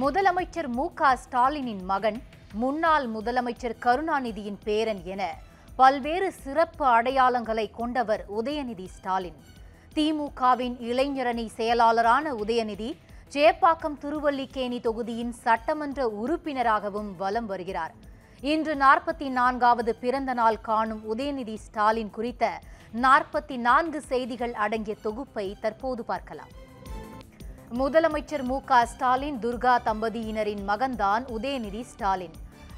முதலமைச்சர் மு ஸ்டாலினின் மகன் முன்னாள் முதலமைச்சர் கருணாநிதியின் பேரன் என பல்வேறு சிறப்பு அடையாளங்களை கொண்டவர் உதயநிதி ஸ்டாலின். திமுகவின் இளைஞரணி செயலாளரான உதயநிதி சேப்பாக்கம் திருவல்லிக்கேணி தொகுதியின் சட்டமன்ற உறுப்பினராகவும் வலம் வருகிறார். இன்று நாற்பத்தி நான்காவது பிறந்த நாள் காணும் உதயநிதி ஸ்டாலின் குறித்த நாற்பத்தி நான்கு செய்திகள் அடங்கிய தொகுப்பை தற்போது பார்க்கலாம். முதலமைச்சர் மு க ஸ்டாலின் துர்கா தம்பதியினரின் மகன்தான் உதயநிதி ஸ்டாலின்.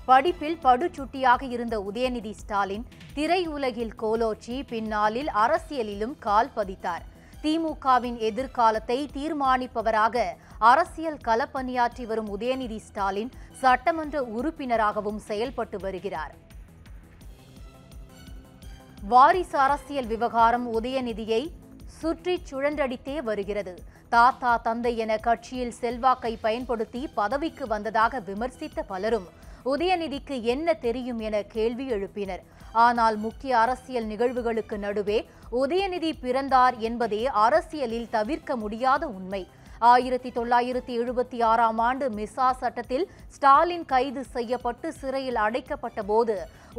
படிப்பில் படுச்சுட்டியாக இருந்த உதயநிதி ஸ்டாலின் திரையுலகில் கோலோச்சி பின்னாளில் அரசியலிலும் கால் பதித்தார். திமுகவின் எதிர்காலத்தை தீர்மானிப்பவராக அரசியல் களப்பணியாற்றி வரும் உதயநிதி ஸ்டாலின் சட்டமன்ற உறுப்பினராகவும் செயல்பட்டு வருகிறார். வாரிசு அரசியல் விவகாரம் உதயநிதியை சுற்றி சுழன்றடித்தே வருகிறது. தாத்தா தந்தை என கட்சியில் செல்வாக்கை பயன்படுத்தி பதவிக்கு வந்ததாக விமர்சித்த பலரும் உதயநிதிக்கு என்ன தெரியும் என கேள்வி எழுப்பினர். ஆனால் முக்கிய அரசியல் நிகழ்வுகளுக்கு நடுவே உதயநிதி பிறந்தார் என்பதே அரசியலில் தவிர்க்க முடியாத உண்மை. ஆயிரத்தி தொள்ளாயிரத்தி எழுபத்தி ஆறாம் ஆண்டு மிசா சட்டத்தில் ஸ்டாலின் கைது செய்யப்பட்டு சிறையில் அடைக்கப்பட்ட போது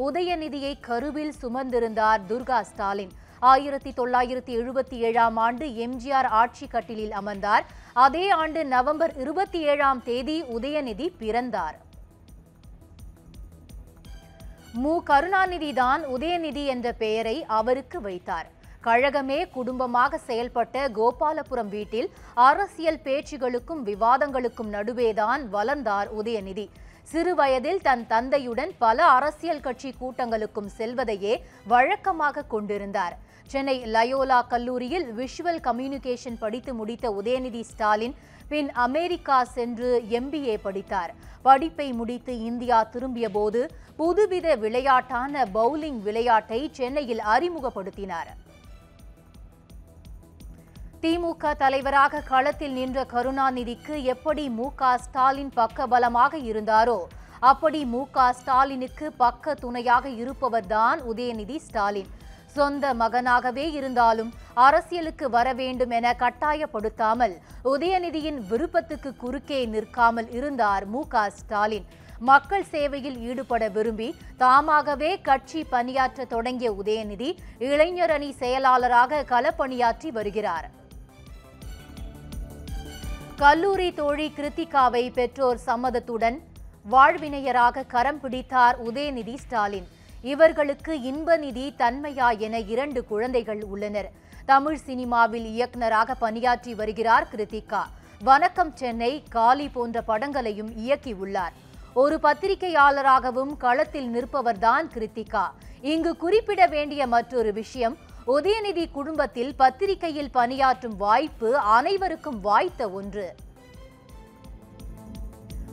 உதயநிதியை கருவில் சுமந்திருந்தார் துர்கா ஸ்டாலின். ஆயிரத்தி தொள்ளாயிரத்தி எழுபத்தி ஏழாம் ஆண்டு எம்ஜிஆர் ஆட்சி கட்டிலில் அமர்ந்தார். அதே ஆண்டு நவம்பர் இருபத்தி ஏழாம் தேதி உதயநிதி பிறந்தார். மு. கருணாநிதி தான் உதயநிதி என்ற பெயரை அவருக்கு வைத்தார். கழகமே குடும்பமாக செயல்பட்ட கோபாலபுரம் வீட்டில் அரசியல் பேச்சுகளுக்கும் விவாதங்களுக்கும் நடுவேதான் வளர்ந்தார் உதயநிதி. சிறு வயதில் தன் தந்தையுடன் பல அரசியல் கட்சி கூட்டங்களுக்கும் செல்வதையே வழக்கமாக கொண்டிருந்தார். சென்னை லயோலா கல்லூரியில் விஷுவல் கம்யூனிகேஷன் படித்து முடித்த உதயநிதி ஸ்டாலின் பின் அமெரிக்கா சென்று எம்பிஏ படித்தார். படிப்பை முடித்து இந்தியா திரும்பிய போது புதுவித விளையாட்டான பவுலிங் விளையாட்டை சென்னையில் அறிமுகப்படுத்தினார். திமுக தலைவராக களத்தில் நின்ற கருணாநிதிக்கு எப்படி மு க ஸ்டாலின் பக்கபலமாக இருந்தாரோ அப்படி மு ஸ்டாலினுக்கு பக்க துணையாக இருப்பவர்தான் உதயநிதி ஸ்டாலின். சொந்த மகனாகவே இருந்தாலும் அரசியலுக்கு வர வேண்டும் என கட்டாயப்படுத்தாமல் உதயநிதியின் விருப்பத்துக்கு குறுக்கே நிற்காமல் இருந்தார் மு க ஸ்டாலின். மக்கள் சேவையில் ஈடுபட விரும்பி தாமாகவே கட்சி பணியாற்ற தொடங்கிய உதயநிதி இளைஞரணி செயலாளராக களப்பணியாற்றி வருகிறார். கல்லூரி தோழி கிருத்திகாவை பெற்றோர் சம்மதத்துடன் வாழ்வினையராக கரம் பிடித்தார் உதயநிதி ஸ்டாலின். இவர்களுக்கு இன்பநிதி தன்மையா என இரண்டு குழந்தைகள் உள்ளனர். தமிழ் சினிமாவில் இயக்குனராக பணியாற்றி வருகிறார் கிருத்திகா. வணக்கம் சென்னை காலி போன்ற படங்களையும் இயக்கியுள்ளார் ஒரு பத்திரிகையாளராகவும் களத்தில் நிற்பவர்தான் கிருத்திகா. இங்கு குறிப்பிட வேண்டிய மற்றொரு விஷயம் உதயநிதி குடும்பத்தில் பத்திரிகையில் பணியாற்றும் வாய்ப்பு அனைவருக்கும் வாய்த்த ஒன்று.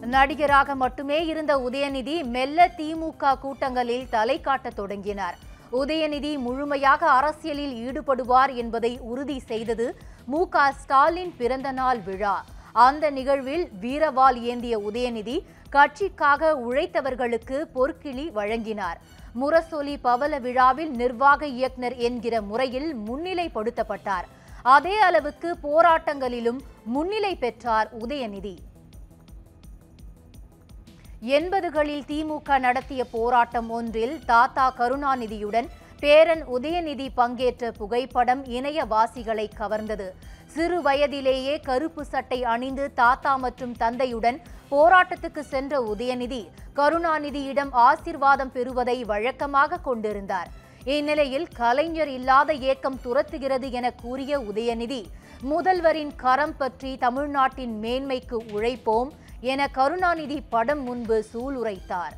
நடிகராக மட்டுமே இருந்த உதயநிதி மெல்ல திமுக கூட்டங்களில் தலை காட்டத் தொடங்கினார். உதயநிதி முழுமையாக அரசியலில் ஈடுபடுவார் என்பதை உறுதி செய்தது மு. க. ஸ்டாலின் பிறந்த நாள் விழா. அந்த நிகழ்வில் வீரவால் ஏந்திய உதயநிதி கட்சிக்காக உழைத்தவர்களுக்கு பொற்கிளி வழங்கினார். முரசொலி பவல விழாவில் நிர்வாக இயக்குனர் என்கிற முறையில் முன்னிலைப்படுத்தப்பட்டார். அதே அளவுக்கு போராட்டங்களிலும் முன்னிலை பெற்றார் உதயநிதி. எண்பதுகளில் திமுக நடத்திய போராட்டம் ஒன்றில் தாத்தா கருணாநிதியுடன் பேரன் உதயநிதி பங்கேற்ற புகைப்படம் இணையவாசிகளை கவர்ந்தது. சிறு வயதிலேயே கருப்பு சட்டை அணிந்து தாத்தா மற்றும் தந்தையுடன் போராட்டத்துக்கு சென்ற உதயநிதி கருணாநிதியிடம் ஆசிர்வாதம் பெறுவதை வழக்கமாக கொண்டிருந்தார். இந்நிலையில் கலைஞர் இல்லாத இயக்கம் துரத்துகிறது என கூறிய உதயநிதி முதல்வரின் கரம் பற்றி தமிழ்நாட்டின் மேன்மைக்கு உழைப்போம் என கருணாநிதி படம் முன்பு சூளுரைத்தார்.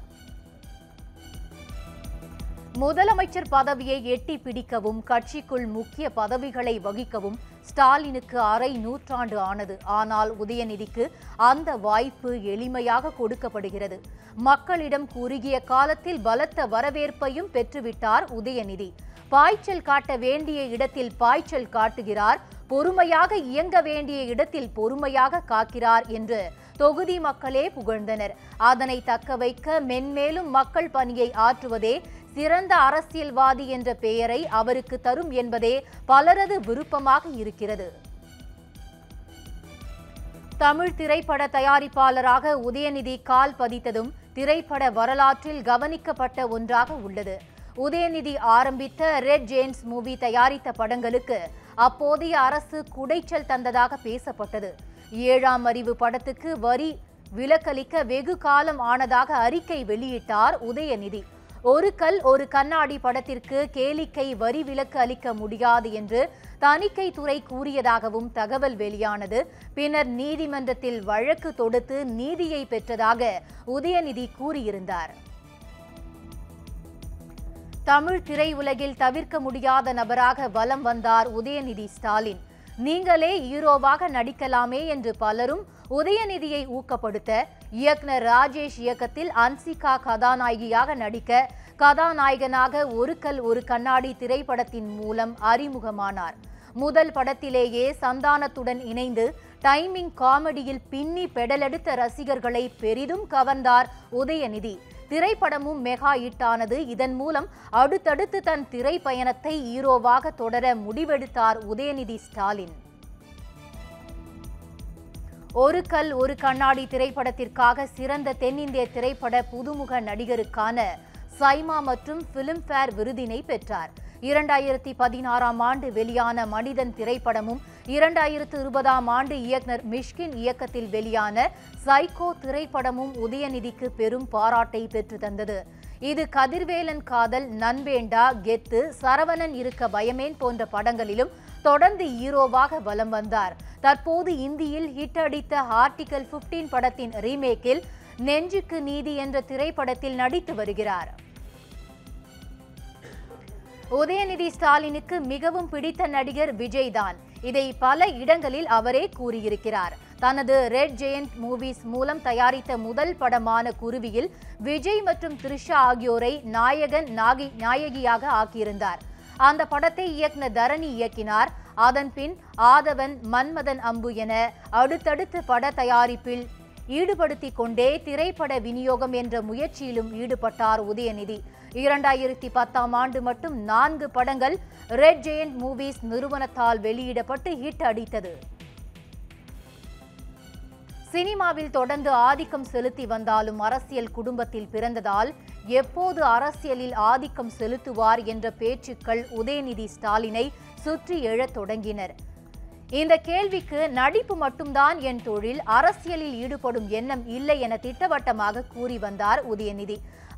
முதலமைச்சர் பதவியை எட்டி பிடிக்கவும் கட்சிக்குள் முக்கிய பதவிகளை வகிக்கவும் ஸ்டாலினுக்கு அரை நூற்றாண்டு ஆனது. ஆனால் உதயநிதிக்கு அந்த வாய்ப்பு எளிமையாக கொடுக்கப்படுகிறது. மக்களிடம் குறுகிய காலத்தில் பலத்த வரவேற்பையும் பெற்றுவிட்டார் உதயநிதி. பாய்ச்சல் காட்ட வேண்டிய இடத்தில் பாய்ச்சல் காட்டுகிறார் பொறுமையாக இயங்க வேண்டிய இடத்தில் பொறுமையாக காக்கிறார் என்று தொகுதி மக்களே புகழ்ந்தனர். அதனை தக்க வைக்க மென்மேலும் மக்கள் பணியை ஆற்றுவதே சிறந்த அரசியல்வாதி என்ற பெயரை அவருக்கு தரும் என்பதே பலரது விருப்பமாக இருக்கிறது. தமிழ் திரைப்பட தயாரிப்பாளராக உதயநிதி கால் பதித்ததும் திரைப்பட வரலாற்றில் கவனிக்கப்பட்ட ஒன்றாக உள்ளது. உதயநிதி ஆரம்பித்த ரெட் ஜேம்ஸ் மூவி தயாரித்த படங்களுக்கு அப்போதைய அரசு குடைச்சல் தந்ததாக பேசப்பட்டது. ஏழாம் அறிவு படத்துக்கு வரி விலக்களிக்க வெகு காலம் ஆனதாக அறிக்கை வெளியிட்டார் உதயநிதி. ஒரு கல் ஒரு கண்ணாடி படத்திற்கு கேளிக்கை வரி விலக்கு அளிக்க முடியாது என்று தணிக்கை துறை கூறியதாகவும் தகவல் வெளியானது. பின்னர் நீதிமன்றத்தில் வழக்கு தொடுத்து நீதியை பெற்றதாக உதயநிதி கூறியிருந்தார். தமிழ் திரையுலகில் தவிர்க்க முடியாத நபராக வலம் வந்தார் உதயநிதி ஸ்டாலின். நீங்களே ஹீரோவாக நடிக்கலாமே என்று பலரும் உதயநிதியை ஊக்கப்படுத்த இயக்குனர் ராஜேஷ் இயக்கத்தில் அன்சிகா கதாநாயகியாக நடிக்க கதாநாயகனாக ஒரு கல் ஒரு கண்ணாடி திரைப்படத்தின் மூலம் அறிமுகமானார். முதல் படத்திலேயே சந்தானத்துடன் இணைந்து டைமிங் காமெடியில் பின்னி பெடலெடுத்த ரசிகர்களை பெரிதும் கவர்ந்தார் உதயநிதி. திரைப்படமும் மெகா ஹிட்டானது. இதன் மூலம் அடுத்தடுத்து தன் திரைப்பயணத்தை ஹீரோவாக தொடர முடிவெடுத்தார் உதயநிதி ஸ்டாலின். ஒரு கல் ஒரு கண்ணாடி திரைப்படத்திற்காக சிறந்த தென்னிந்திய திரைப்பட புதுமுக நடிகருக்கான சைமா மற்றும் ஃபிலிம்ஃபேர் விருதினை பெற்றார். இரண்டாயிரத்தி பதினாறாம் ஆண்டு வெளியான மனிதன் திரைப்படமும் இரண்டாயிரத்து இருபதாம் ஆண்டு இயக்குனர் மிஷ்கின் இயக்கத்தில் வெளியான சைக்கோ திரைப்படமும் உதயநிதிக்கு பெரும் பாராட்டை பெற்று தந்தது. இது கதிர்வேலன் காதல் நன்வேண்டா கெத்து சரவணன் இருக்க பயமேன் போன்ற படங்களிலும் தொடர்ந்து ஹீரோவாக வலம் வந்தார். தற்போது இந்தியில் ஹிட் அடித்த ஆர்டிகல் 15 படத்தின் ரீமேக்கில் நெஞ்சுக்கு நீதி என்ற திரைப்படத்தில் நடித்து வருகிறார். உதயநிதி ஸ்டாலினுக்கு மிகவும் பிடித்த நடிகர் விஜய் தான் இதை பல இடங்களில் அவரே கூறியிருக்கிறார். தனது ரெட் ஜெயண்ட் மூவிஸ் மூலம் தயாரித்த முதல் படமான குருவியில் விஜய் மற்றும் த்ரிஷா ஆகியோரை நாயகன் நாகி நாயகியாக ஆக்கியிருந்தார். அந்த படத்தை இயக்குன தரணி இயக்கினார். அதன் பின் ஆதவன் மன்மதன் அம்பு என அடுத்தடுத்து பட தயாரிப்பில் ஈடுபடுத்திக் கொண்டே திரைப்பட விநியோகம் என்ற முயற்சியிலும் ஈடுபட்டார் உதயநிதி. இரண்டாயிரத்தி பத்தாம் ஆண்டு மட்டும் நான்கு படங்கள் ரெட் ஜெயண்ட் மூவிஸ் நிறுவனத்தால் வெளியிடப்பட்டு ஹிட் அடித்தது. சினிமாவில் தொடர்ந்து ஆதிக்கம் செலுத்தி வந்தாலும் அரசியல் குடும்பத்தில் பிறந்ததால் எப்போது அரசியலில் ஆதிக்கம் செலுத்துவார் என்ற பேச்சுக்கள் உதயநிதி ஸ்டாலினை சுற்றி எழத் தொடங்கினர். இந்த கேள்விக்கு நடிப்பு மட்டும்தான் என் தொழில் அரசியலில் ஈடுபடும் எண்ணம் இல்லை என திட்டவட்டமாக கூறி வந்தார் உதயநிதி.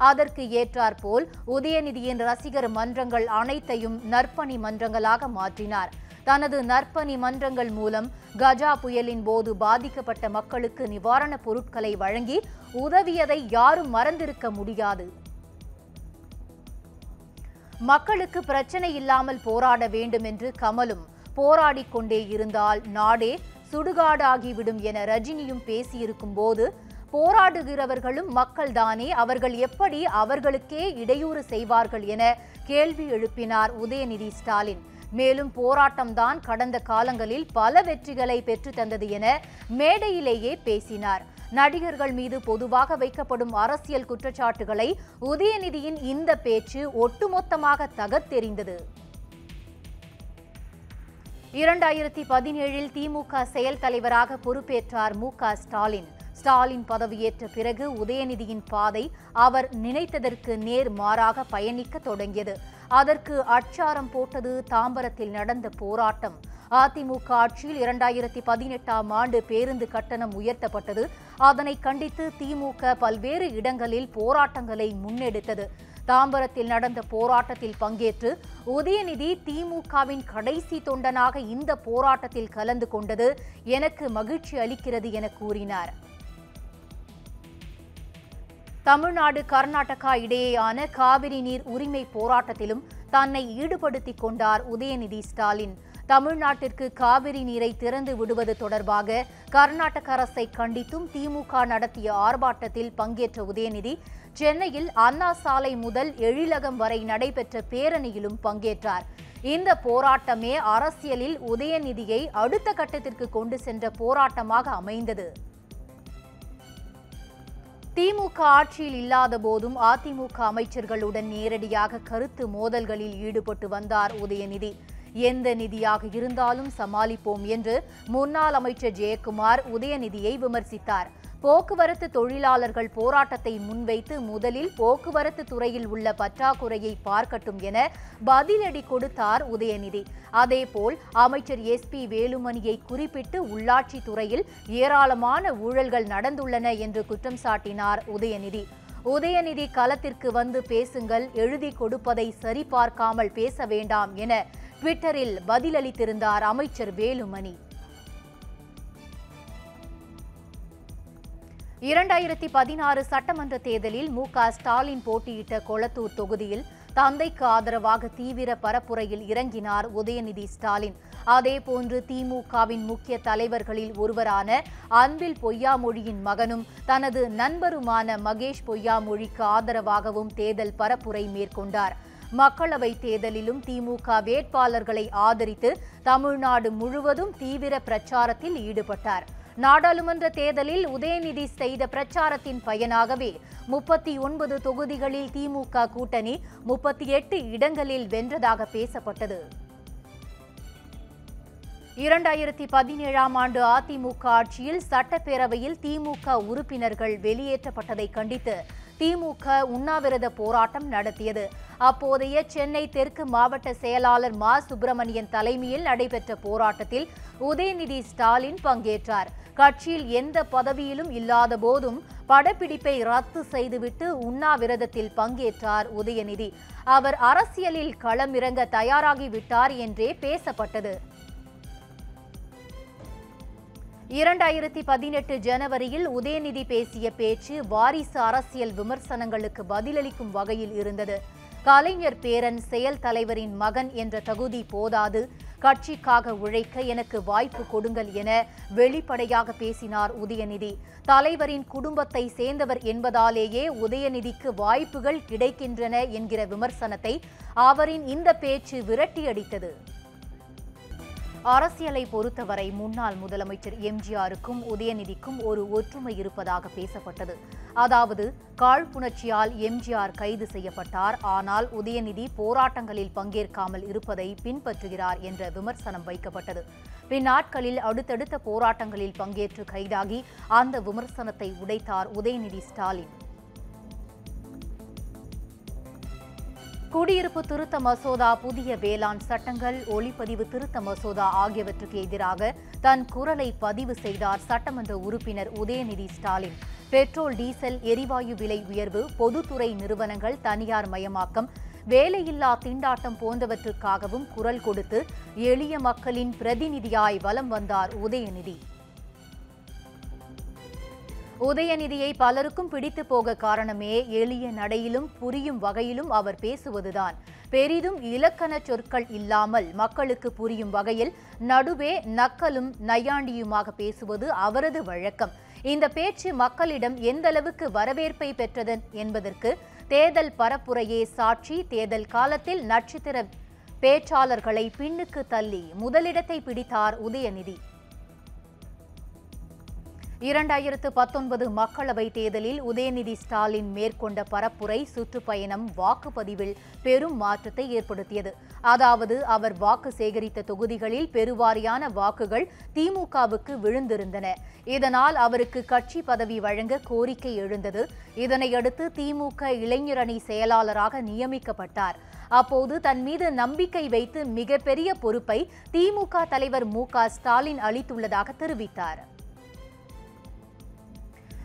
அதற்கு ஏற்றாற்போல் உதயநிதியின் ரசிகர் மன்றங்கள் அனைத்தையும் நற்பணி மன்றங்களாக மாற்றினார். தனது நற்பணி மன்றங்கள் மூலம் கஜா புயலின் போது பாதிக்கப்பட்ட மக்களுக்கு நிவாரணப் பொருட்களை வழங்கி உதவியதை யாரும் மறந்திருக்க முடியாது. மக்களுக்கு பிரச்சனை இல்லாமல் போராட வேண்டும் என்று கமலும் போராடி கொண்டே இருந்தால் நாடே சுடுகாடாகிவிடும் என ரஜினியும் பேசியிருக்கும் போது போராடுகிறவர்களும் மக்கள்தானே அவர்கள் எப்படி அவர்களுக்கே இடையூறு செய்வார்கள் என கேள்வி எழுப்பினார் உதயநிதி ஸ்டாலின். மேலும் போராட்டம்தான் கடந்த காலங்களில் பல வெற்றிகளை பெற்று தந்தது என மேடையிலேயே பேசினார். நடிகர்கள் மீது பொதுவாக வைக்கப்படும் அரசியல் குற்றச்சாட்டுகளை உதயநிதியின் இந்த பேச்சு ஒட்டுமொத்தமாக தகத்தெறிந்தது இரண்டாயிரத்தி பதினேழில் திமுக செயல் தலைவராக பொறுப்பேற்றார் மு க ஸ்டாலின். ஸ்டாலின் பதவியேற்ற பிறகு உதயநிதியின் பாதை அவர் நினைத்ததற்கு நேர் மாறாக பயணிக்க தொடங்கியது. அதற்கு அச்சாரம் போட்டது தாம்பரத்தில் நடந்த போராட்டம். அதிமுக ஆட்சியில் இரண்டாயிரத்தி பதினெட்டாம் ஆண்டு பேருந்து கட்டணம் உயர்த்தப்பட்டது. அதனை கண்டித்து திமுக பல்வேறு இடங்களில் போராட்டங்களை முன்னெடுத்தது. தாம்பரத்தில் நடந்த போராட்டத்தில் பங்கேற்று உதயநிதி திமுகவின் கடைசி தொண்டனாக இந்த போராட்டத்தில் கலந்து கொண்டது எனக்கு மகிழ்ச்சி அளிக்கிறது என கூறினார். தமிழ்நாடு கர்நாடகா இடையேயான காவிரி நீர் உரிமை போராட்டத்திலும் தன்னை ஈடுபடுத்திக் கொண்டார் உதயநிதி ஸ்டாலின். தமிழ்நாட்டிற்கு காவிரி நீரை திறந்து விடுவது தொடர்பாக கர்நாடக அரசை கண்டித்தும் திமுக நடத்திய ஆர்ப்பாட்டத்தில் பங்கேற்ற உதயநிதி சென்னையில் அண்ணா சாலை முதல் எழிலகம் வரை நடைபெற்ற பேரணியிலும் பங்கேற்றார். இந்த போராட்டமே அரசியலில் உதயநிதியை அடுத்த கட்டத்திற்கு கொண்டு சென்ற போராட்டமாக அமைந்தது. திமுக ஆட்சியில் இல்லாத போதும் அதிமுக அமைச்சர்களுடன் நேரடியாக கருத்து மோதல்களில் ஈடுபட்டு வந்தார் உதயநிதி. எந்த நிதியாக இருந்தாலும் சமாளிப்போம் என்று முன்னாள் அமைச்சர் ஜெயக்குமார் உதயநிதியை விமர்சித்தார். போக்குவரத்து தொழிலாளர்கள் போராட்டத்தை முன்வைத்து முதலில் போக்குவரத்து துறையில் உள்ள பற்றாக்குறையை பார்க்கட்டும் என பதிலடி கொடுத்தார் உதயநிதி. அதேபோல் அமைச்சர் எஸ் பி வேலுமணியை குறிப்பிட்டு உள்ளாட்சி துறையில் ஏராளமான ஊழல்கள் நடந்துள்ளன என்று குற்றம் சாட்டினார் உதயநிதி. உதயநிதி களத்திற்கு வந்து பேசுங்கள் எழுதி கொடுப்பதை சரிபார்க்காமல் பேச வேண்டாம் என ட்விட்டரில் பதிலளித்திருந்தார் அமைச்சர் வேலுமணி. இரண்டாயிரத்தி பதினாறு சட்டமன்ற தேர்தலில் மு க ஸ்டாலின் போட்டியிட்ட கொளத்தூர் தொகுதியில் தந்தைக்கு ஆதரவாக தீவிர பரப்புரையில் இறங்கினார் உதயநிதி ஸ்டாலின். அதேபோன்று திமுகவின் முக்கிய தலைவர்களில் ஒருவரான அன்பில் பொய்யாமொழியின் மகனும் தனது நண்பருமான மகேஷ் பொய்யாமொழிக்கு ஆதரவாகவும் தேர்தல் பரப்புரை மேற்கொண்டார். மக்களவை தேர்தலிலும் திமுக வேட்பாளர்களை ஆதரித்து தமிழ்நாடு முழுவதும் தீவிர பிரச்சாரத்தில் ஈடுபட்டார். நாடாளுமன்ற தேர்தலில் உதயநிதி செய்த பிரச்சாரத்தின் பயனாகவே முப்பத்தி ஒன்பது தொகுதிகளில் திமுக கூட்டணி முப்பத்தி எட்டு இடங்களில் வென்றதாக பேசப்பட்டது. இரண்டாயிரத்தி பதினேழாம் ஆண்டு அதிமுக ஆட்சியில் சட்டப்பேரவையில் திமுக உறுப்பினர்கள் வெளியேற்றப்பட்டதை கண்டித்து திமுக உண்ணாவிரத போராட்டம் நடத்தியது. அப்போதைய சென்னை தெற்கு மாவட்ட செயலாளர் மா. சுப்பிரமணியன் தலைமையில் நடைபெற்ற போராட்டத்தில் உதயநிதி ஸ்டாலின் பங்கேற்றார். கட்சியில் எந்த பதவியிலும் இல்லாத போதும் படப்பிடிப்பை ரத்து செய்துவிட்டு உண்ணாவிரதத்தில் பங்கேற்றார் உதயநிதி. அவர் அரசியலில் களமிறங்க தயாராகிவிட்டார் என்றே பேசப்பட்டது. இரண்டாயிரத்தி பதினெட்டு ஜனவரியில் உதயநிதி பேசிய பேச்சு வாரிசு அரசியல் விமர்சனங்களுக்கு பதிலளிக்கும் வகையில் இருந்தது. கலைஞர் பேரன் செயல் தலைவரின் மகன் என்ற தகுதி போதாது. கட்சிக்காக உழைக்க எனக்கு வாய்ப்பு கொடுங்கள் என வெளிப்படையாக பேசினார் உதயநிதி. தலைவரின் குடும்பத்தை சேர்ந்தவர் என்பதாலேயே உதயநிதிக்கு வாய்ப்புகள் கிடைக்கின்றன என்கிற விமர்சனத்தை அவரின் இந்த பேச்சு விரட்டியடித்தது. அரசியலை பொறுத்தவரை முன்னாள் முதலமைச்சர் எம்ஜிஆருக்கும் உதயநிதிக்கும் ஒரு ஒற்றுமை இருப்பதாக பேசப்பட்டது. அதாவது காழ்ப்புணர்ச்சியால் எம்ஜிஆர் கைது செய்யப்பட்டார். ஆனால் உதயநிதி போராட்டங்களில் பங்கேற்காமல் இருப்பதை பின்பற்றுகிறார் என்ற விமர்சனம் வைக்கப்பட்டது. பின்னாட்களில் அடுத்தடுத்த போராட்டங்களில் பங்கேற்று கைதாகி அந்த விமர்சனத்தை உடைத்தார் உதயநிதி ஸ்டாலின். குடியிருப்பு திருத்த மசோதா புதிய வேளாண் சட்டங்கள் ஒளிப்பதிவு திருத்த மசோதா ஆகியவற்றுக்கு எதிராக தன் குரலை பதிவு செய்தார் சட்டமன்ற உறுப்பினர் உதயநிதி ஸ்டாலின். பெட்ரோல் டீசல் எரிவாயு விலை உயர்வு பொதுத்துறை நிறுவனங்கள் தனியார் மயமாக்கம் வேலையில்லா திண்டாட்டம் போன்றவற்றுக்காகவும் குரல் கொடுத்து எளிய மக்களின் பிரதிநிதியாய் வலம் வந்தார் உதயநிதி. உதயநிதியை பலருக்கும் பிடித்து போக காரணமே எளிய நடையிலும் புரியும் வகையிலும் அவர் பேசுவதுதான். பெரிதும் இலக்கண சொற்கள் இல்லாமல் மக்களுக்கு புரியும் வகையில் நடுவே நக்கலும் நையாண்டியுமாக பேசுவது அவரது வழக்கம். இந்த பேச்சு மக்களிடம் எந்த அளவுக்கு வரவேற்பை பெற்றது என்பதற்கு தேர்தல் பரப்புரையே சாட்சி. தேர்தல் காலத்தில் நட்சத்திர பேச்சாளர்களை பின்னுக்கு தள்ளி முதலிடத்தை பிடித்தார் உதயநிதி. இரண்டாயிரத்து பத்தொன்பது மக்களவை தேர்தலில் உதயநிதி ஸ்டாலின் மேற்கொண்ட பரப்புரை சுற்றுப்பயணம் வாக்குப்பதிவில் பெரும் மாற்றத்தை ஏற்படுத்தியது. அதாவது அவர் வாக்கு சேகரித்த தொகுதிகளில் பெருவாரியான வாக்குகள் திமுகவுக்கு விழுந்திருந்தன. இதனால் அவருக்கு கட்சி பதவி வழங்க கோரிக்கை எழுந்தது. இதனையடுத்து திமுக இளைஞரணி செயலாளராக நியமிக்கப்பட்டார். அப்போது தன் மீது நம்பிக்கை வைத்து மிகப்பெரிய பொறுப்பை திமுக தலைவர் மு க ஸ்டாலின் அளித்துள்ளதாக தெரிவித்தார்.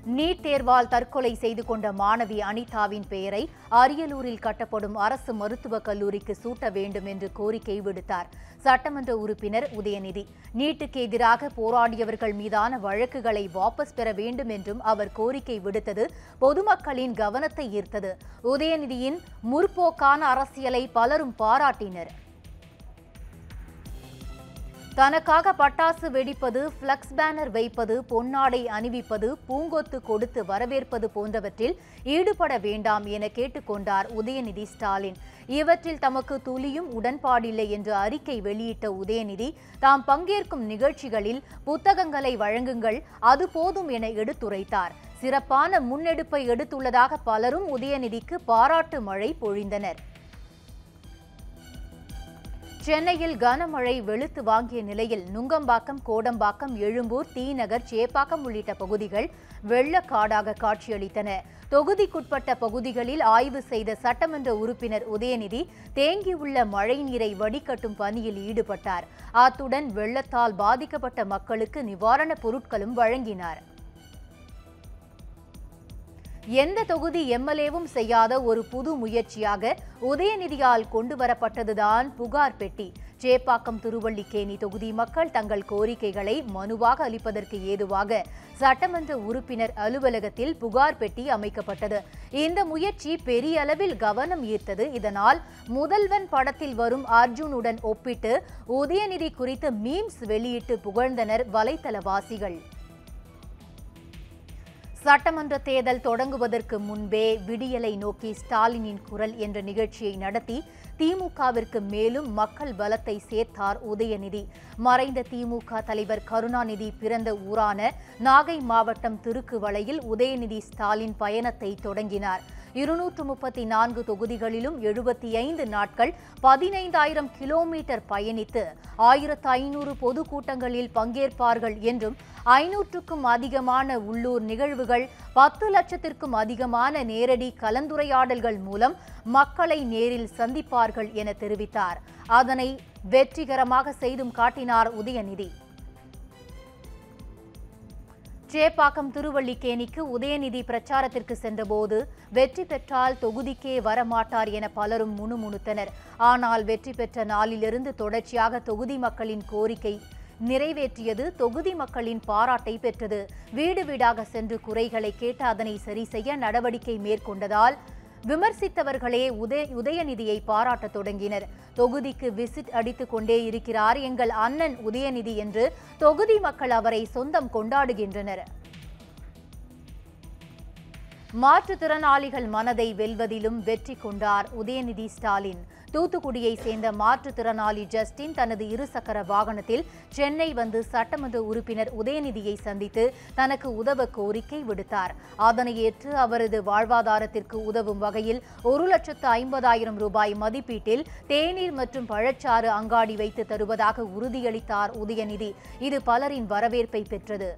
நீட் தேர்வால் தற்கொலை செய்து கொண்ட மாணவி அனிதாவின் பெயரை அரியலூரில் கட்டப்படும் அரசு மருத்துவக் கல்லூரிக்கு சூட்ட வேண்டும் என்று கோரிக்கை விடுத்தார். சட்டமன்ற உறுப்பினர் உதயநிதி நீட்டுக்கு எதிராக போராடியவர்கள் மீதான வழக்குகளை வாபஸ் பெற வேண்டும் என்றும் அவர் கோரிக்கை விடுத்தது பொதுமக்களின் கவனத்தை ஈர்த்தது. உதயநிதியின் முற்போக்கான அரசியலை பலரும் பாராட்டினர். தனக்காக பட்டாசு வெடிப்பது ஃப்ளக்ஸ் பேனர் வைப்பது பொன்னாடை அணிவிப்பது பூங்கொத்து கொடுத்து வரவேற்பது போன்றவற்றில் ஈடுபட வேண்டாம் என கேட்டுக்கொண்டார் உதயநிதி ஸ்டாலின். இவற்றில் தமக்கு துளியும் உடன்பாடில்லை என்று அறிக்கை வெளியிட்ட உதயநிதி தாம் பங்கேற்கும் நிகழ்ச்சிகளில் புத்தகங்களை வழங்குங்கள் அது போதும் என எடுத்துரைத்தார். சிறப்பான முன்னெடுப்பை எடுத்துள்ளதாக பலரும் உதயநிதிக்கு பாராட்டு மழை பொழிந்தனர். சென்னையில் கனமழை வெளுத்து வாங்கிய நிலையில் நுங்கம்பாக்கம் கோடம்பாக்கம் எழும்பூர் தீநகர் சேப்பாக்கம் உள்ளிட்ட பகுதிகள் வெள்ளக்காடாக காட்சியளித்தன. தொகுதிக்குட்பட்ட பகுதிகளில் ஆய்வு செய்த சட்டமன்ற உறுப்பினர் உதயநிதி தேங்கியுள்ள மழைநீரை வடிகட்டும் பணியில் ஈடுபட்டார். அத்துடன் வெள்ளத்தால் பாதிக்கப்பட்ட மக்களுக்கு நிவாரணப் பொருட்களும் வழங்கினார். எந்த தொகுதி எம்எல்ஏவும் செய்யாத ஒரு புது முயற்சியாக உதயநிதியால் கொண்டு வரப்பட்டதுதான் புகார் பெட்டி. சேப்பாக்கம் திருவள்ளிக்கேணி தொகுதி மக்கள் தங்கள் கோரிக்கைகளை மனுவாக அளிப்பதற்கு ஏதுவாக சட்டமன்ற உறுப்பினர் அலுவலகத்தில் புகார் பெட்டி அமைக்கப்பட்டது. இந்த முயற்சி பெரிய அளவில் கவனம் ஈர்த்தது. இதனால் முதல்வன் படத்தில் வரும் அர்ஜுனுடன் ஒப்பிட்டு உதயநிதி குறித்து மீம்ஸ் வெளியிட்டு புகழ்ந்தனர் வலைத்தளவாசிகள். சட்டமன்ற தேர்தல் தொடங்குவதற்கு முன்பே விடியலை நோக்கி ஸ்டாலினின் குரல் என்ற நிகழ்ச்சியை நடத்தி திமுகவிற்கு மேலும் மக்கள் பலத்தை சேர்த்தார் உதயநிதி. மறைந்த திமுக தலைவர் கருணாநிதி பிறந்த ஊரான நாகை மாவட்டம் திருக்குவளையில் உதயநிதி ஸ்டாலின் பயணத்தை தொடங்கினார். இருநூற்று முப்பத்தி நான்கு தொகுதிகளிலும் எழுபத்தி ஐந்து நாட்கள் பதினைந்தாயிரம் கிலோமீட்டர் பயணித்து ஆயிரத்து ஐநூறு பொதுக்கூட்டங்களில் பங்கேற்பார்கள் என்றும் ஐநூற்றுக்கும் அதிகமான உள்ளூர் நிகழ்வுகள் பத்து லட்சத்திற்கும் அதிகமான நேரடி கலந்துரையாடல்கள் மூலம் மக்களை நேரில் சந்திப்பார்கள் என தெரிவித்தார். அதனை வெற்றிகரமாக செய்தும் காட்டினார் உதயநிதி. சேப்பாக்கம் திருவள்ளிக்கேணிக்கு உதயநிதி பிரச்சாரத்திற்கு சென்றபோது வெற்றி பெற்றால் தொகுதிக்கே வரமாட்டார் என பலரும் முணுமுணுத்தனர். ஆனால் வெற்றி பெற்ற நாளிலிருந்து தொடர்ச்சியாக தொகுதி மக்களின் கோரிக்கை நிறைவேற்றியது தொகுதி மக்களின் பாராட்டை பெற்றது. வீடு வீடாக சென்று குறைகளை கேட்டு அதனை சரி செய்ய நடவடிக்கை மேற்கொண்டதால் விமர்சித்தவர்களே உதய உதயநிதியை பாராட்டத் தொடங்கினர். தொகுதிக்கு விசிட் அடித்துக் கொண்டே இருக்கிறார் எங்கள் அண்ணன் உதயநிதி என்று தொகுதி மக்கள் அவரை சொந்தம் கொண்டாடுகின்றனர். மாற்றுத்திறனாளிகள் மனதை வெல்வதிலும் வெற்றி கொண்டார் உதயநிதி ஸ்டாலின். தூத்துக்குடியை சேர்ந்த மாற்றுத்திறனாளி ஜஸ்டின் தனது இருசக்கர வாகனத்தில் சென்னை வந்து சட்டமன்ற உறுப்பினர் உதயநிதியை சந்தித்து தனக்கு உதவ கோரிக்கை விடுத்தார். அதனை ஏற்று அவரது வாழ்வாதாரத்திற்கு உதவும் வகையில் ஒரு லட்சத்து ஐம்பதாயிரம் ரூபாய் மதிப்பீட்டில் தேநீர் மற்றும் பழச்சாறு அங்காடி வைத்து தருவதாக உறுதியளித்தார் உதயநிதி. இது பலரின் வரவேற்பை பெற்றது.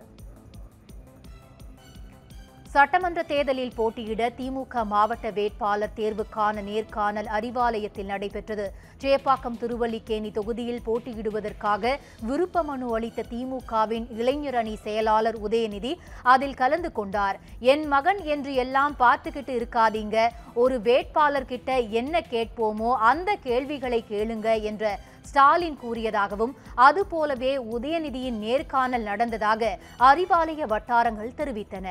சட்டமன்ற தேர்தலில் போட்டியிட திமுக மாவட்ட வேட்பாளர் தேர்வுக்கான நேர்காணல் அறிவாலயத்தில் நடைபெற்றது. சேப்பாக்கம் திருவல்லிக்கேணி தொகுதியில் போட்டியிடுவதற்காக விருப்ப மனு அளித்த திமுகவின் இளைஞர் அணி செயலாளர் உதயநிதி அதில் கலந்து கொண்டார். என் மகன் என்று எல்லாம் பார்த்துக்கிட்டு இருக்காதீங்க. ஒரு வேட்பாளர் கிட்ட என்ன கேட்போமோ அந்த கேள்விகளை கேளுங்க என்ற ஸ்டாலின் கூறியதாகவும் அதுபோலவே உதயநிதியின் நேர்காணல் நடந்ததாக அறிவாலய வட்டாரங்கள் தெரிவித்தன.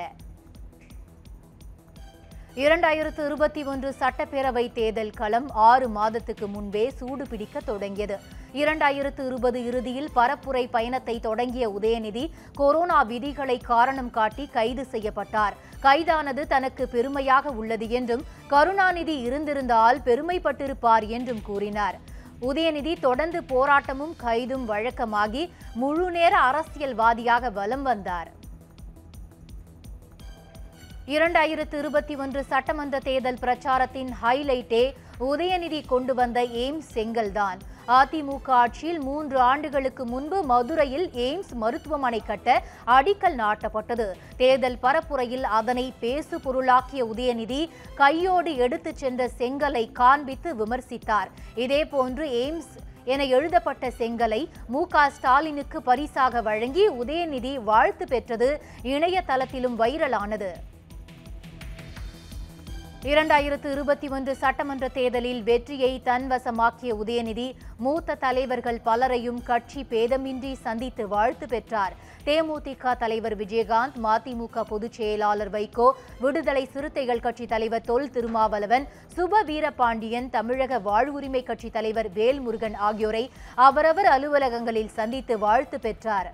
இரண்டாயிரத்து இருபத்தி ஒன்று சட்டப்பேரவை தேர்தல் களம் ஆறு மாதத்துக்கு முன்பே சூடு பிடிக்க தொடங்கியது. இரண்டாயிரத்து இருபது இறுதியில் பரப்புரை பயணத்தை தொடங்கிய உதயநிதி கொரோனா விதிகளை காரணம் காட்டி கைது செய்யப்பட்டார். கைதானது தனக்கு பெருமையாக உள்ளது என்றும் கருணாநிதி இருந்திருந்தால் பெருமைப்பட்டிருப்பார் என்றும் கூறினார். உதயநிதி தொடர்ந்து போராட்டமும் கைதும் வழக்கமாகி முழுநேர அரசியல்வாதியாக வலம் வந்தார். இரண்டாயிரத்து இருபத்தி ஒன்று சட்டமன்ற தேர்தல் பிரச்சாரத்தின் ஹைலைட்டே உதயநிதி கொண்டு வந்த எய்ம்ஸ் செங்கல்தான். அதிமுக ஆட்சியில் மூன்று ஆண்டுகளுக்கு முன்பு மதுரையில் எய்ம்ஸ் மருத்துவமனை கட்ட அடிக்கல் நாட்டப்பட்டது. தேர்தல் பரப்புரையில் அதனை பேசு பொருளாக்கிய உதயநிதி கையோடு எடுத்துச் சென்ற செங்கலை காண்பித்து விமர்சித்தார். இதேபோன்று எய்ம்ஸ் என எழுதப்பட்ட செங்கலை மு ஸ்டாலினுக்கு பரிசாக வழங்கி உதயநிதி வாழ்த்து பெற்றது இணையதளத்திலும் வைரலானது. இரண்டாயிரத்து இருபத்தி ஒன்று சட்டமன்ற தேர்தலில் வெற்றியை தன்வசமாக்கிய உதயநிதி மூத்த தலைவர்கள் பலரையும் கட்சி பேதமின்றி சந்தித்து வாழ்த்து பெற்றார். தேமுதிக தலைவர் விஜயகாந்த் மதிமுக பொதுச் செயலாளர் வைகோ விடுதலை சிறுத்தைகள் கட்சி தலைவர் தொல் திருமாவளவன் சுப வீரபாண்டியன் தமிழக வாழ்வுரிமை கட்சி தலைவர் வேல்முருகன் ஆகியோரை அவரவர் அலுவலகங்களில் சந்தித்து வாழ்த்து பெற்றார்.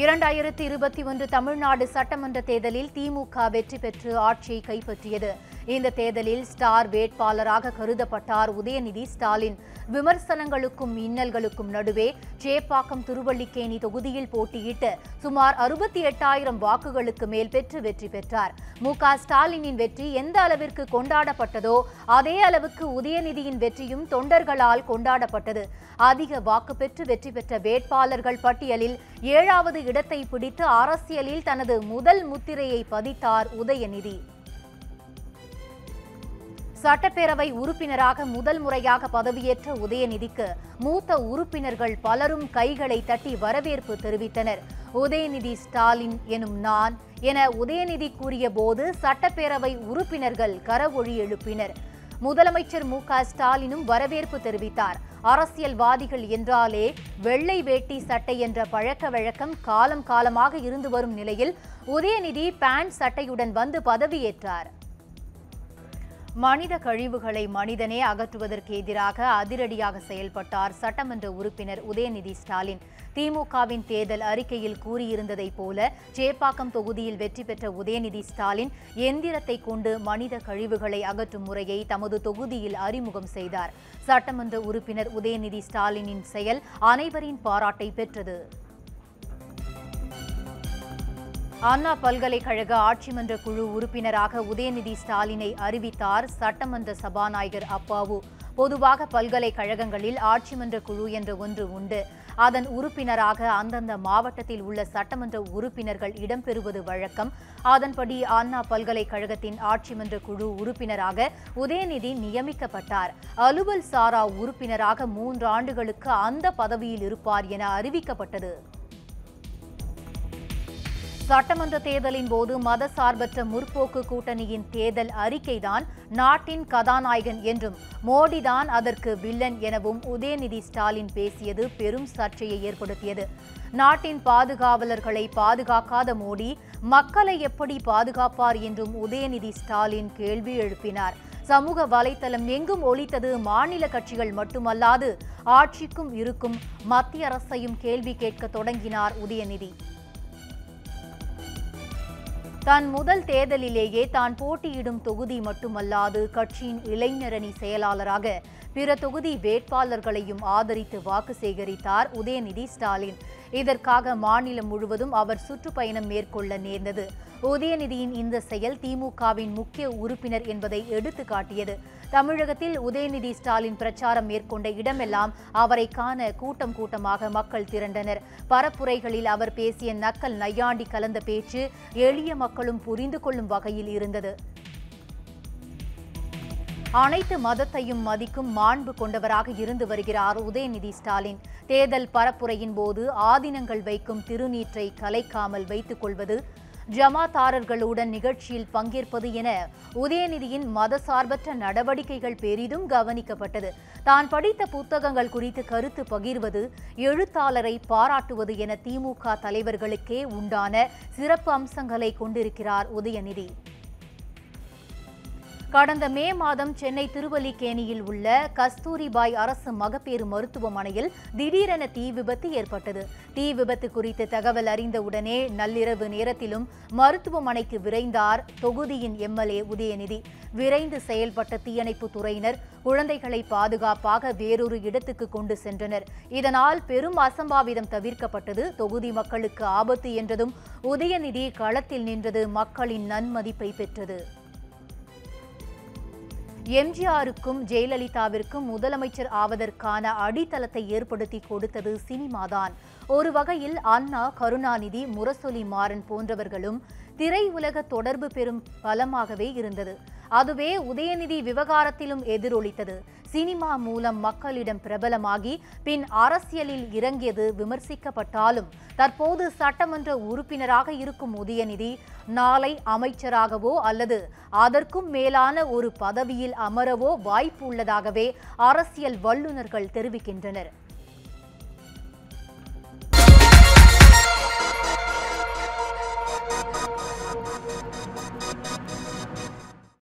இரண்டாயிரத்தி இருபத்தி ஒன்று தமிழ்நாடு சட்டமன்ற தேர்தலில் திமுக வெற்றி பெற்று ஆட்சியை கைப்பற்றியது. இந்த தேர்தலில் ஸ்டார் வேட்பாளராக கருதப்பட்டார் உதயநிதி ஸ்டாலின். விமர்சனங்களுக்கும் இன்னல்களுக்கும் நடுவே சேப்பாக்கம் திருவள்ளிக்கேணி தொகுதியில் போட்டியிட்டு சுமார் அறுபத்தி எட்டாயிரம் வாக்குகளுக்கு மேல் பெற்று வெற்றி பெற்றார். மு. ஸ்டாலினின் வெற்றி எந்த அளவிற்கு கொண்டாடப்பட்டதோ அதே அளவுக்கு உதயநிதியின் வெற்றியும் தொண்டர்களால் கொண்டாடப்பட்டது. அதிக வாக்கு பெற்று வெற்றி பெற்ற வேட்பாளர்கள் பட்டியலில் ஏழாவது இடத்தை பிடித்து அரசியலில் தனது முதல் முத்திரையை பதித்தார் உதயநிதி. சட்டப்பேரவை உறுப்பினராக முதல் முறையாக பதவியேற்ற உதயநிதிக்கு மூத்த உறுப்பினர்கள் பலரும் கைகளை தட்டி வரவேற்பு தெரிவித்தனர். உதயநிதி ஸ்டாலின் எனும் நான் என உதயநிதி கூறிய போது சட்டப்பேரவை உறுப்பினர்கள் கரவொழி எழுப்பினர். முதலமைச்சர் மு க ஸ்டாலினும் வரவேற்பு தெரிவித்தார். அரசியல்வாதிகள் என்றாலே வெள்ளை வேட்டி சட்டை என்ற பழக்க வழக்கம் காலம் காலமாக இருந்து வரும் நிலையில் உதயநிதி பேண்ட் சட்டையுடன் வந்து பதவியேற்றார். மனித கழிவுகளை மனிதனே அகற்றுவதற்கு எதிராக அதிரடியாக செயல்பட்டார் சட்டமன்ற உறுப்பினர் உதயநிதி ஸ்டாலின். திமுகவின் தேர்தல் அறிக்கையில் கூறியிருந்ததைப் போல சேப்பாக்கம் தொகுதியில் வெற்றி பெற்ற உதயநிதி ஸ்டாலின் எந்திரத்தை கொண்டு மனித கழிவுகளை அகற்றும் முறையை தமது தொகுதியில் அறிமுகம் செய்தார். சட்டமன்ற உறுப்பினர் உதயநிதி ஸ்டாலினின் செயல் அனைவரின் பாராட்டை பெற்றது. அண்ணா பல்கலைக்கழக ஆட்சிமன்ற குழு உறுப்பினராக உதயநிதி ஸ்டாலினை அறிவித்தார் சட்டமன்ற சபாநாயகர் அப்பாவு. பொதுவாக பல்கலைக்கழகங்களில் ஆட்சிமன்ற குழு என்ற ஒன்று உண்டு. அதன் உறுப்பினராக அந்தந்த மாவட்டத்தில் உள்ள சட்டமன்ற உறுப்பினர்கள் இடம்பெறுவது வழக்கம். அதன்படி அண்ணா பல்கலைக்கழகத்தின் ஆட்சிமன்ற குழு உறுப்பினராக உதயநிதி நியமிக்கப்பட்டார். அலுவல் சாரா உறுப்பினராக மூன்று ஆண்டுகளுக்கு அந்த பதவியில் இருப்பார் என அறிவிக்கப்பட்டது. சட்டமன்ற தேர்தலின் போது மதசார்பற்ற முற்போக்கு கூட்டணியின் தேர்தல் அறிக்கைதான் நாட்டின் கதாநாயகன் என்றும் மோடிதான் அதற்கு வில்லன் எனவும் உதயநிதி ஸ்டாலின் பேசியது பெரும் சர்ச்சையை ஏற்படுத்தியது. நாட்டின் பாதுகாவலர்களை பாதுகாக்காத மோடி மக்களை எப்படி பாதுகாப்பார் என்றும் உதயநிதி ஸ்டாலின் கேள்வி எழுப்பினார். சமூக வலைத்தளம் எங்கும் ஒழித்தது மாநில கட்சிகள் மட்டுமல்லாது ஆட்சிக்கும் இருக்கும் மத்திய அரசையும் கேள்வி கேட்க தொடங்கினார் உதயநிதி. தான் முதல் தேர்தலிலேயே தான் போட்டியிடும் தொகுதி மட்டுமல்லாது கட்சியின் இளைஞரணி செயலாளராக பிற தொகுதி வேட்பாளர்களையும் ஆதரித்து வாக்கு சேகரித்தார் உதயநிதி ஸ்டாலின். இதற்காக மாநிலம் முழுவதும் அவர் சுற்றுப்பயணம் மேற்கொள்ள நேர்ந்தது. உதயநிதியின் இந்த செயல் திமுகவின் முக்கிய உறுப்பினர் என்பதை எடுத்து காட்டியது. தமிழகத்தில் உதயநிதி ஸ்டாலின் பிரச்சாரம் மேற்கொண்ட இடமெல்லாம் அவரை காண கூட்டம் கூட்டமாக மக்கள் திரண்டனர். பரப்புரைகளில் அவர் பேசிய நக்கல் நையாண்டி கலந்த பேச்சு எளிய மக்களும் புரிந்து கொள்ளும் வகையில் இருந்தது. அனைத்து மதத்தையும் மதிக்கும் மாண்பு கொண்டவராக இருந்து வருகிறார் உதயநிதி ஸ்டாலின். தேர்தல் பரப்புரையின் போது ஆதினங்கள் வைக்கும் திருநீற்றை கலைக்காமல் வைத்துக் கொள்வது ஜமாத்தாரர்களுடன் நிகழ்ச்சியில் பங்கேற்பது என உதயநிதியின் மதசார்பற்ற நடவடிக்கைகள் பெரிதும் கவனிக்கப்பட்டது. தான் படித்த புத்தகங்கள் குறித்து கருத்து பகிர்வது எழுத்தாளரை பாராட்டுவது என திமுக தலைவர்களுக்கே உண்டான சிறப்பு அம்சங்களை கொண்டிருக்கிறார் உதயநிதி. கடந்த மே மாதம் சென்னை திருவல்லிக்கேணியில் உள்ள கஸ்தூரிபாய் அரசு மகப்பேறு மருத்துவமனையில் திடீரென தீ விபத்து ஏற்பட்டது. தீ விபத்து குறித்து தகவல் அறிந்தவுடனே நள்ளிரவு நேரத்திலும் மருத்துவமனைக்கு விரைந்தார் தொகுதியின் எம்எல்ஏ உதயநிதி. விரைந்து செயல்பட்ட தீயணைப்பு துறையினர் குழந்தைகளை பாதுகாப்பாக வேறொரு இடத்துக்கு கொண்டு சென்றனர். இதனால் பெரும் அசம்பாவிதம் தவிர்க்கப்பட்டது. தொகுதி மக்களுக்கு ஆபத்து என்றதும் உதயநிதி களத்தில் நின்றது மக்களின் நன்மதிப்பை பெற்றது. எம்ஜிஆருக்கும் ஜெயலலிதாவிற்கும் முதலமைச்சர் ஆவதற்கான அடித்தளத்தை ஏற்படுத்தி கொடுத்தது சினிமாதான். ஒரு வகையில் அண்ணா கருணாநிதி முரசொலி மாறன் போன்றவர்களும் திரையுலக தொடர்பு பெறும் பலமாகவே இருந்தது. அதுவே உதயநிதி விவகாரத்திலும் எதிரொலித்தது. சினிமா மூலம் மக்களிடம் பிரபலமாகி பின் அரசியலில் இறங்கியது விமர்சிக்கப்பட்டாலும் தற்போது சட்டமன்ற உறுப்பினராக இருக்கும் உதயநிதி நாளை அமைச்சராகவோ அல்லது அதற்கும் மேலான ஒரு பதவியில் அமரவோ வாய்ப்பு உள்ளதாகவே அரசியல் வல்லுநர்கள் தெரிவிக்கின்றனர்.